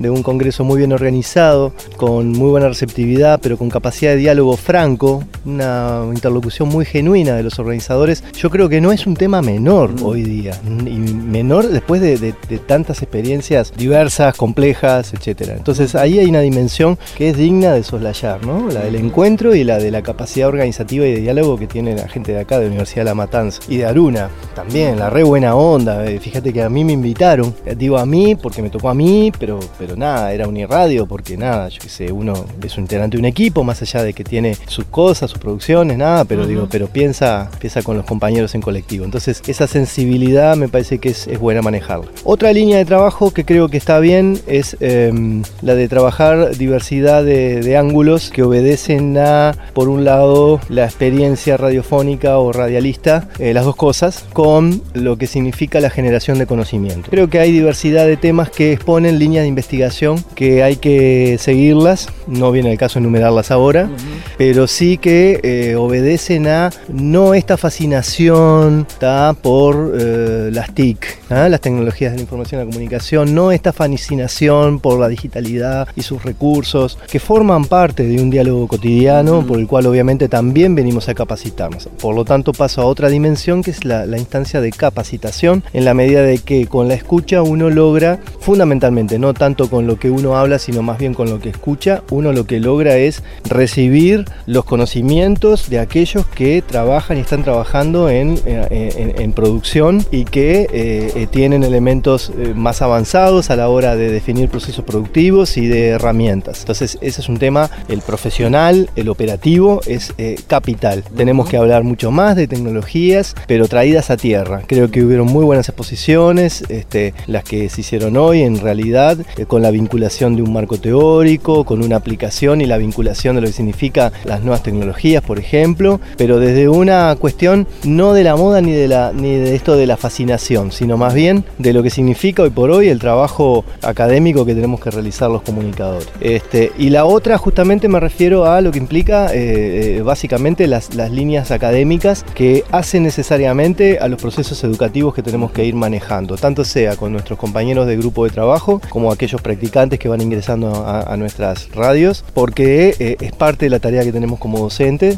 de un congreso muy bien organizado, con muy buena receptividad, pero con capacidad de diálogo franco, una interlocución muy genuina de los organizadores, yo creo que no es un tema menor hoy día, y menor después de, de- de tantas experiencias diversas, complejas, etc. Entonces ahí hay una dimensión que es digna de soslayar, ¿no? la del encuentro y la de la capacidad organizativa y de diálogo que tiene la gente de acá, de la Universidad de La Matanza. Y de Aruna también, la re buena onda, eh, fíjate que a mí me invitaron, Eh, digo a mí porque me tocó a mí, pero, pero nada, era unirradio porque nada, yo qué sé, uno es un integrante de un equipo, más allá de que tiene sus cosas, sus producciones, nada, pero digo, pero piensa, piensa con los compañeros en colectivo. Entonces esa sensibilidad me parece que es, es buena manejarla. Otra línea de trabajo que creo que está bien es em, la de trabajar diversidad de, de ángulos que obedecen a, por un lado, la experiencia radiofónica o radialista, eh, las dos cosas, con lo que significa la generación de conocimiento. Creo que hay diversidad de temas que exponen líneas de investigación que hay que seguirlas, no viene el caso enumerarlas ahora, pero sí que eh, obedecen a no esta fascinación ¿tá? por eh, las TIC, ¿ah? las tecnologías de la información y la comunicación, no esta fascinación por la digitalidad y sus recursos, que forman parte de un diálogo cotidiano por el cual obviamente también venimos a capacitarnos. Por lo tanto paso a otra dimensión que es la, la instancia de capacitación, en la medida de que con la escucha uno logra, fundamentalmente, no tanto con lo que uno habla, sino más bien con lo que escucha, uno lo que logra es recibir los conocimientos de aquellos que trabajan y están trabajando en, eh, en- en producción y que eh, eh, tienen elementos más avanzados a la hora de definir procesos productivos y de herramientas. Entonces ese es un tema, el profesional, el operativo es eh, capital. Tenemos que hablar mucho más de tecnologías, pero traídas a tierra. Creo que hubieron muy buenas exposiciones, este, las que se hicieron hoy en realidad, eh, con la vinculación de un marco teórico, con una aplicación y la vinculación de lo que significa las nuevas tecnologías, por ejemplo, pero desde una cuestión no de la moda ni de, la, ni de esto de la fascinación, sino más bien de lo que significa hoy por hoy el trabajo académico que tenemos que realizar los comunicadores. Este, y la otra justamente me refiero a lo que implica eh, eh, básicamente las, las líneas académicas que hacen necesariamente a los procesos educativos que tenemos que ir manejando, tanto sea con nuestros compañeros de grupo de trabajo como aquellos practicantes que van ingresando a, a nuestras radios, porque eh, es parte de la tarea que tenemos como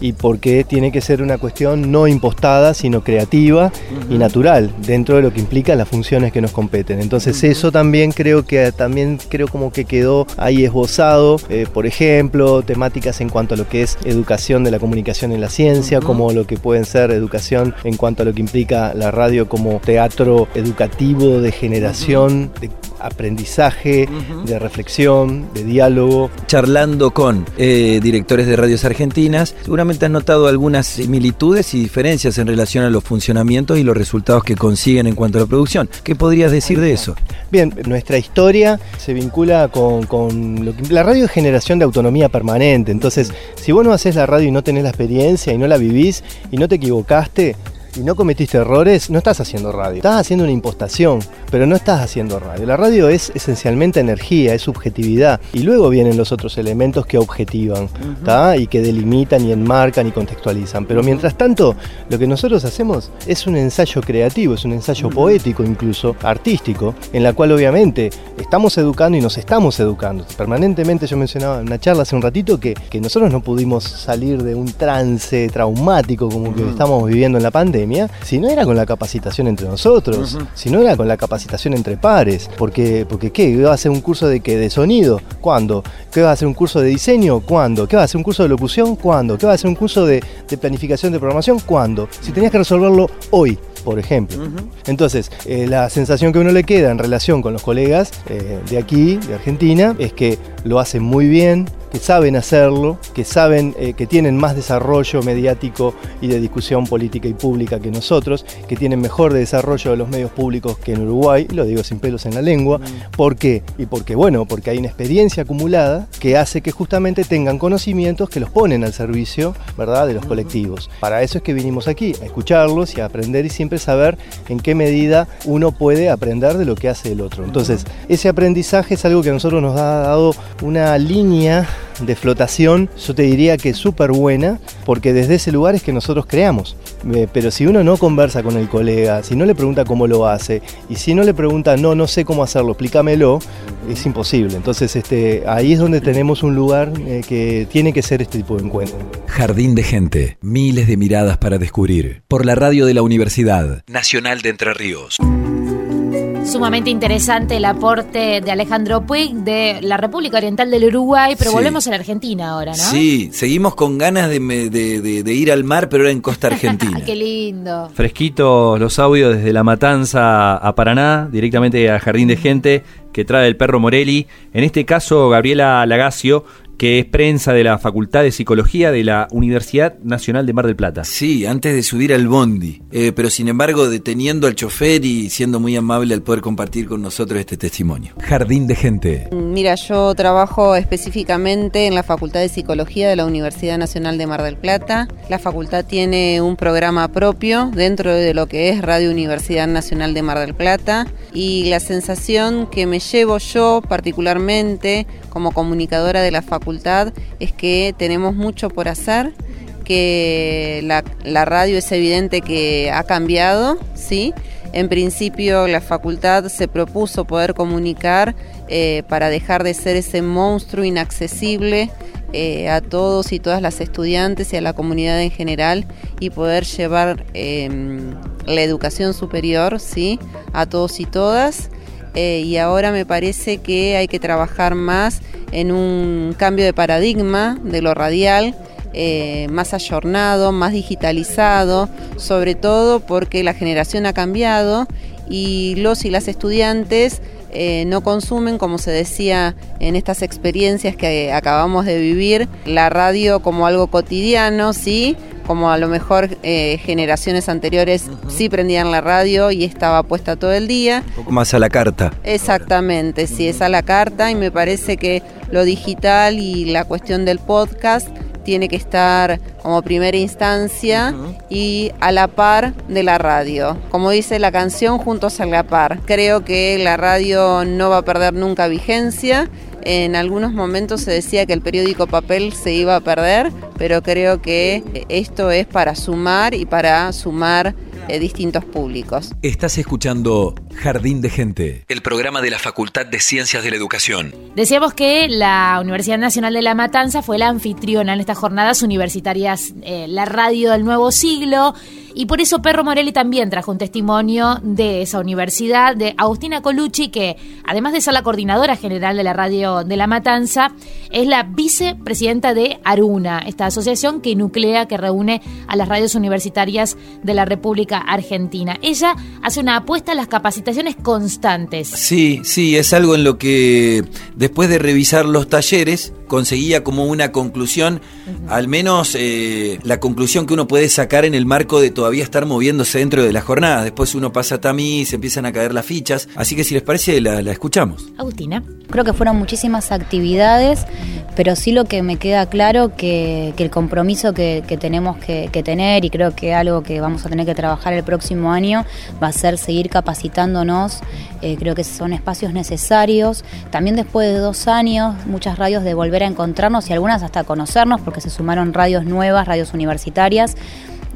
y porque tiene que ser una cuestión no impostada, sino creativa y natural dentro de lo que implica las funciones que nos competen. Entonces eso también creo que también creo como que quedó ahí esbozado, eh, por ejemplo, temáticas en cuanto a lo que es educación de la comunicación en la ciencia, como lo que pueden ser educación en cuanto a lo que implica la radio como teatro educativo de generación, de aprendizaje, de reflexión, de diálogo. charlando con eh, directores de radios argentinas, seguramente has notado algunas similitudes y diferencias en relación a los funcionamientos y los resultados que consiguen en cuanto a la producción. ¿Qué podrías decir de eso? Bien, nuestra historia se vincula con, lo que la radio es generación de autonomía permanente. Entonces, si vos no haces la radio y no tenés la experiencia y no la vivís y no te equivocaste, y no cometiste errores, no estás haciendo radio. Estás haciendo una impostación, pero no estás haciendo radio. La radio es esencialmente energía, es subjetividad. Y luego vienen los otros elementos que objetivan, ¿tá? y que delimitan y enmarcan y contextualizan. Pero mientras tanto, lo que nosotros hacemos es un ensayo creativo, es un ensayo poético incluso, artístico, en la cual obviamente estamos educando y nos estamos educando. Permanentemente yo mencionaba en una charla hace un ratito que, que nosotros no pudimos salir de un trance traumático como que estamos viviendo en la pandemia, si no era con la capacitación entre nosotros, si no era con la capacitación entre pares, porque, porque ¿qué? ¿Va a hacer un curso de qué? ¿De sonido? ¿Cuándo? ¿Qué va a hacer un curso de diseño? ¿Cuándo? ¿Qué va a hacer un curso de locución? ¿Cuándo? ¿Qué va a hacer un curso de, de planificación de programación? ¿Cuándo? Si tenías que resolverlo hoy, por ejemplo. Entonces, eh, la sensación que uno le queda en relación con los colegas eh, de aquí, de Argentina, es que lo hacen muy bien, que saben hacerlo, que saben eh, que tienen más desarrollo mediático y de discusión política y pública que nosotros, que tienen mejor desarrollo de los medios públicos que en Uruguay, lo digo sin pelos en la lengua. ¿Por qué? Y porque, bueno, porque hay una experiencia acumulada que hace que justamente tengan conocimientos que los ponen al servicio, ¿verdad?, de los colectivos. Para eso es que vinimos aquí, a escucharlos y a aprender y siempre saber en qué medida uno puede aprender de lo que hace el otro. Entonces, ese aprendizaje es algo que a nosotros nos ha dado una línea de flotación, yo te diría que súper buena, porque desde ese lugar es que nosotros creamos. Eh, Pero si uno no conversa con el colega, si no le pregunta cómo lo hace, y si no le pregunta, no, no sé cómo hacerlo, explícamelo, es imposible. Entonces este, ahí es donde tenemos un lugar eh, que tiene que ser este tipo de encuentro. Jardín de gente, miles de miradas para descubrir. Por la radio de la Universidad Nacional de Entre Ríos. Sumamente interesante el aporte de Alejandro Puig de la República Oriental del Uruguay, pero Sí. volvemos a la Argentina ahora, ¿no? Sí, seguimos con ganas de, me- de- de- de ir al mar, pero ahora en costa *laughs* argentina. Qué lindo. Fresquitos los audios desde La Matanza a Paraná, directamente a Jardín de Gente, que trae el perro Morelli. En este caso, Gabriela Lagacio, que es prensa de la Facultad de Psicología de la Universidad Nacional de Mar del Plata. Sí, antes de subir al bondi, Eh, pero sin embargo deteniendo al chofer y siendo muy amable al poder compartir con nosotros este testimonio. Jardín de gente. Mira, yo trabajo específicamente en la Facultad de Psicología de la Universidad Nacional de Mar del Plata. La facultad tiene un programa propio dentro de lo que es Radio Universidad Nacional de Mar del Plata y la sensación que me llevo yo particularmente como comunicadora de la facultad es que tenemos mucho por hacer que la, radio es evidente que ha cambiado, ¿sí? En principio la facultad se propuso poder comunicar eh, para dejar de ser ese monstruo inaccesible eh, a todos y todas las estudiantes y a la comunidad en general y poder llevar eh, la educación superior ¿sí? a todos y todas. Eh, y ahora me parece que hay que trabajar más en un cambio de paradigma de lo radial, eh, más ayornado, más digitalizado, sobre todo porque la generación ha cambiado y los y las estudiantes eh, no consumen, como se decía en estas experiencias que acabamos de vivir, la radio como algo cotidiano, ¿sí? Como a lo mejor eh, generaciones anteriores sí prendían la radio y estaba puesta todo el día. Un poco más a la carta. Exactamente, sí, es a la carta y me parece que lo digital y la cuestión del podcast tiene que estar como primera instancia y a la par de la radio. Como dice la canción, juntos a la par. Creo que la radio no va a perder nunca vigencia. En algunos momentos se decía que el periódico papel se iba a perder, pero creo que esto es para sumar y para sumar eh, distintos públicos. Estás escuchando Jardín de Gente, el programa de la Facultad de Ciencias de la Educación. Decíamos que la Universidad Nacional de La Matanza fue la anfitriona en estas jornadas universitarias, eh, la radio del nuevo siglo, y por eso Perro Morelli también trajo un testimonio de esa universidad, de Agustina Colucci, que además de ser la coordinadora general de la radio de La Matanza, es la vicepresidenta de Aruna, esta asociación que nuclea, que reúne a las radios universitarias de la República Argentina. Ella hace una apuesta a las capacitaciones constantes. Sí, sí, es algo en lo que después de revisar los talleres conseguía como una conclusión, al menos eh, la conclusión que uno puede sacar en el marco de todavía estar moviéndose dentro de las jornadas. Después uno pasa a tamiz, empiezan a caer las fichas. Así que si les parece, la, la escuchamos. Agustina. Creo que fueron muchísimas actividades, pero sí lo que me queda claro que, que el compromiso que, que tenemos que, que tener y creo que algo que vamos a tener que trabajar el próximo año va a ser seguir capacitándonos. Eh, creo que son espacios necesarios. También después de dos años, muchas radios de volver a encontrarnos y algunas hasta conocernos porque se sumaron radios nuevas, radios universitarias.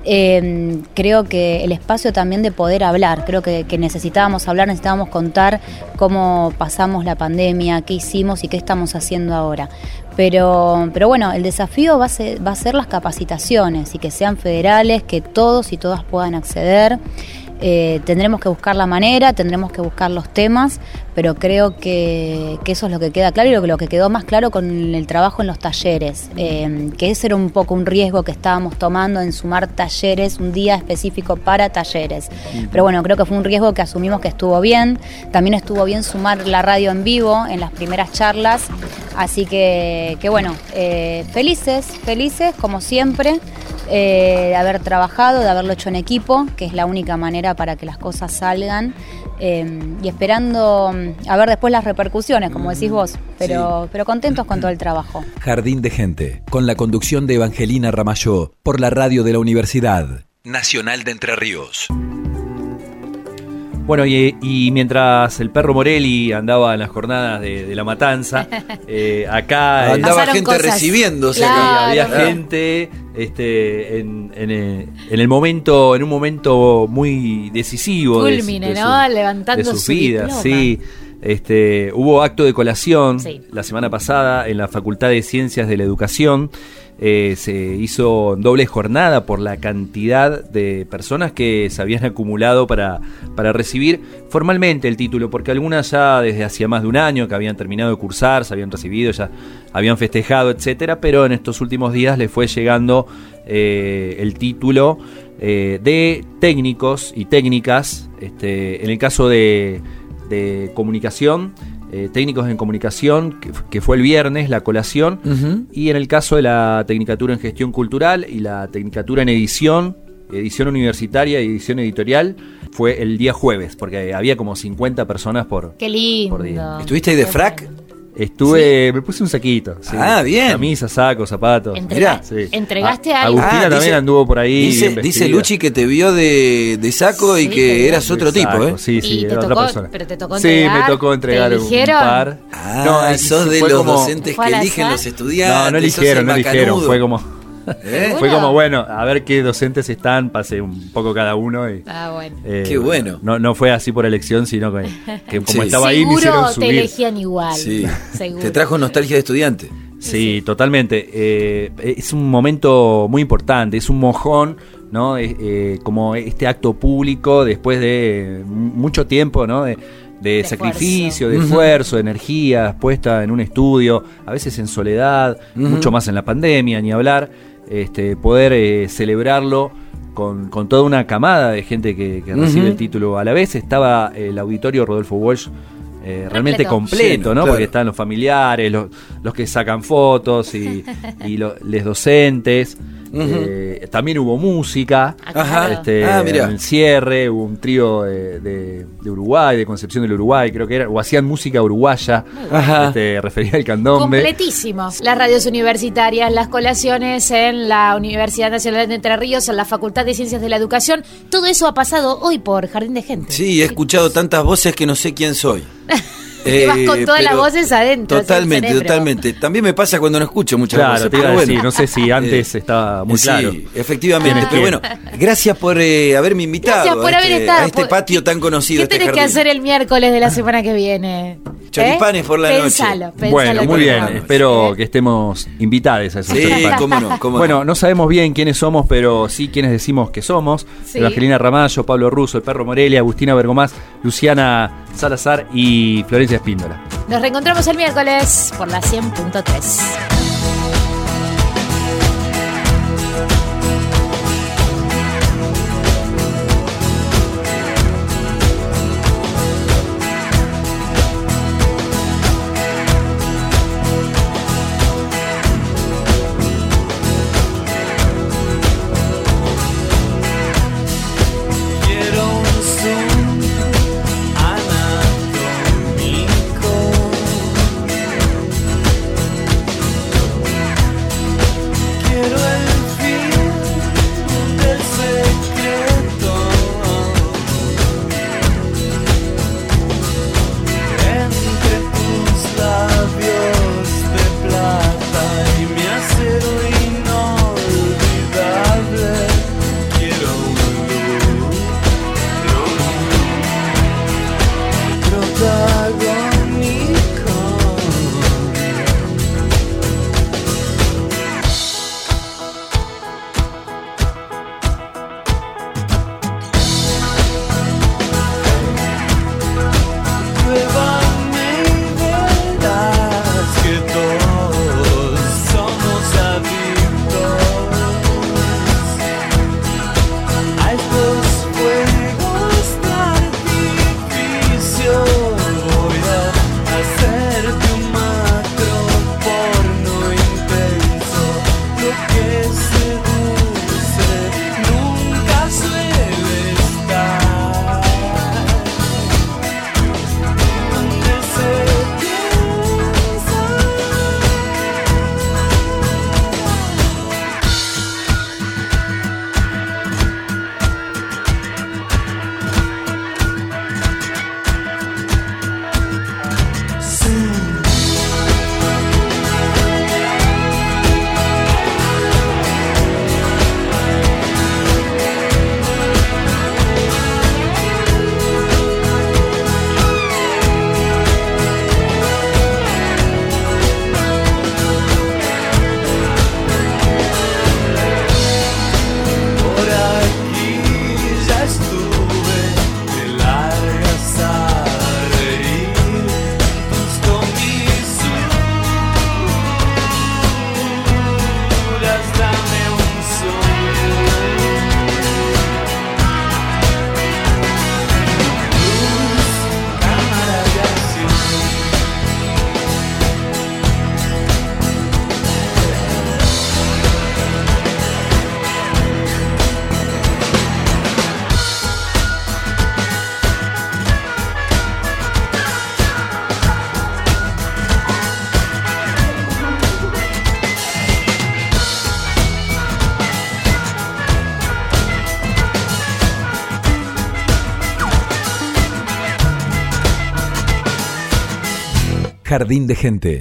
Eh, creo que el espacio también de poder hablar, creo que, que, necesitábamos hablar, necesitábamos contar cómo pasamos la pandemia, qué hicimos y qué estamos haciendo ahora. Pero, pero bueno, el desafío va a, ser, va a ser las capacitaciones y que sean federales, que todos y todas puedan acceder. Eh, tendremos que buscar la manera, tendremos que buscar los temas, pero creo que, que, eso es lo que queda claro y lo que, lo que quedó más claro con el trabajo en los talleres, eh, que ese era un poco un riesgo que estábamos tomando en sumar talleres, un día específico para talleres. Pero bueno, creo que fue un riesgo que asumimos que estuvo bien. También estuvo bien sumar la radio en vivo en las primeras charlas, así que, que bueno, eh, felices, felices como siempre. Eh, de haber trabajado, de haberlo hecho en equipo, que es la única manera para que las cosas salgan. Eh, y esperando mm, a ver después las repercusiones, como decís vos, pero, sí. pero contentos con todo el trabajo. *clears throat* Jardín de Gente, con la conducción de Evangelina Ramayó, por la radio de la Universidad Nacional de Entre Ríos. Bueno, y, y, mientras el perro Morelli andaba en las jornadas de, de la matanza, *laughs* eh, acá andaba gente cosas. recibiéndose. Claro, había claro. gente este, en, en, el, en, el momento, en un momento muy decisivo Culmine, de, de, ¿no? Su, Levantando de sus su vidas, sí. Este, hubo acto de colación sí. la semana pasada en la Facultad de Ciencias de la Educación. Eh, se hizo doble jornada por la cantidad de personas que se habían acumulado para, para recibir formalmente el título, porque algunas ya desde hacía más de un año que habían terminado de cursar, se habían recibido, ya habían festejado, etcétera, pero en estos últimos días les fue llegando eh, el título eh, de técnicos y técnicas. Este, en el caso de, de comunicación, eh, técnicos en comunicación, que, que, fue el viernes la colación, uh -huh. y en el caso de la Tecnicatura en Gestión Cultural y la Tecnicatura en Edición, edición universitaria y edición editorial, fue el día jueves, porque había como 50 personas por, Qué lindo. por día. ¿Estuviste ahí de frac? Estuve, sí. me puse un saquito. Sí. Ah, bien. Camisa, saco, zapatos. Entrega, sí. ¿Entregaste a? Agustina ah, también dice, anduvo por ahí. Dice, dice, Luchi que te vio de, de saco sí, y que eras otro saco, tipo, ¿eh? Sí, sí, ¿Y era te otra tocó, persona. Pero te tocó entregar. Sí, me tocó entregar un par. Ah, no, sos de los como, docentes que eligen los estudiantes. No, no eligieron, no eligieron. Fue como. ¿Eh? Fue como, bueno, a ver qué docentes están, pasé un poco cada uno. Y, ah, bueno. Eh, qué bueno. No, no fue así por elección, sino que, que como sí. estaba Seguro ahí me hicieron subir. te elegían igual. Sí. Seguro. Te trajo nostalgia de estudiante. Sí, sí. totalmente. Eh, es un momento muy importante, es un mojón, ¿no? Eh, como este acto público después de mucho tiempo, ¿no? De, de, de, sacrificio, esfuerzo. de esfuerzo, de energía puesta en un estudio, a veces en soledad, uh -huh. mucho más en la pandemia, ni hablar este, poder eh, celebrarlo con, con, toda una camada de gente que, que recibe uh -huh. el título. A la vez estaba el auditorio Rodolfo Walsh eh, realmente completo, ¿no? Claro. Porque están los familiares, los, los que sacan fotos y, *laughs* y los docentes. Uh -huh. eh, también hubo música Ajá. Este, ah, en el cierre, hubo un trío de, de, de, Uruguay, de Concepción del Uruguay, creo que era, o hacían música uruguaya, este, refería al candombe. Completísimo. Las radios universitarias, las colaciones en la Universidad Nacional de Entre Ríos, en la Facultad de Ciencias de la Educación, todo eso ha pasado hoy por Jardín de Gente. Sí, he escuchado tantas voces que no sé quién soy. *laughs* Eh, vas con todas las voces adentro. Totalmente, totalmente. También me pasa cuando no escucho muchas claro, voces. Te iba a decir, bueno. no sé si antes eh, estaba muy sí, claro. efectivamente. Pero bueno, gracias por eh, haberme invitado gracias por a, haber este, estado, a este patio tan conocido. ¿Qué este tenés jardín? que hacer el miércoles de la semana que viene? *laughs* Choripanes por la pensalo, noche. Pensalo, bueno, muy bien. Espero que estemos invitados a esos Sí, cómo no, cómo Bueno, no. no sabemos bien quiénes somos, pero sí quienes decimos que somos. Sí. Evangelina Ramallo, Pablo Russo, el Perro Morelia, Agustina Bergomás, Luciana Salazar y Florencia Espíndola. Nos reencontramos el miércoles por la 100.3. Jardín de Gente.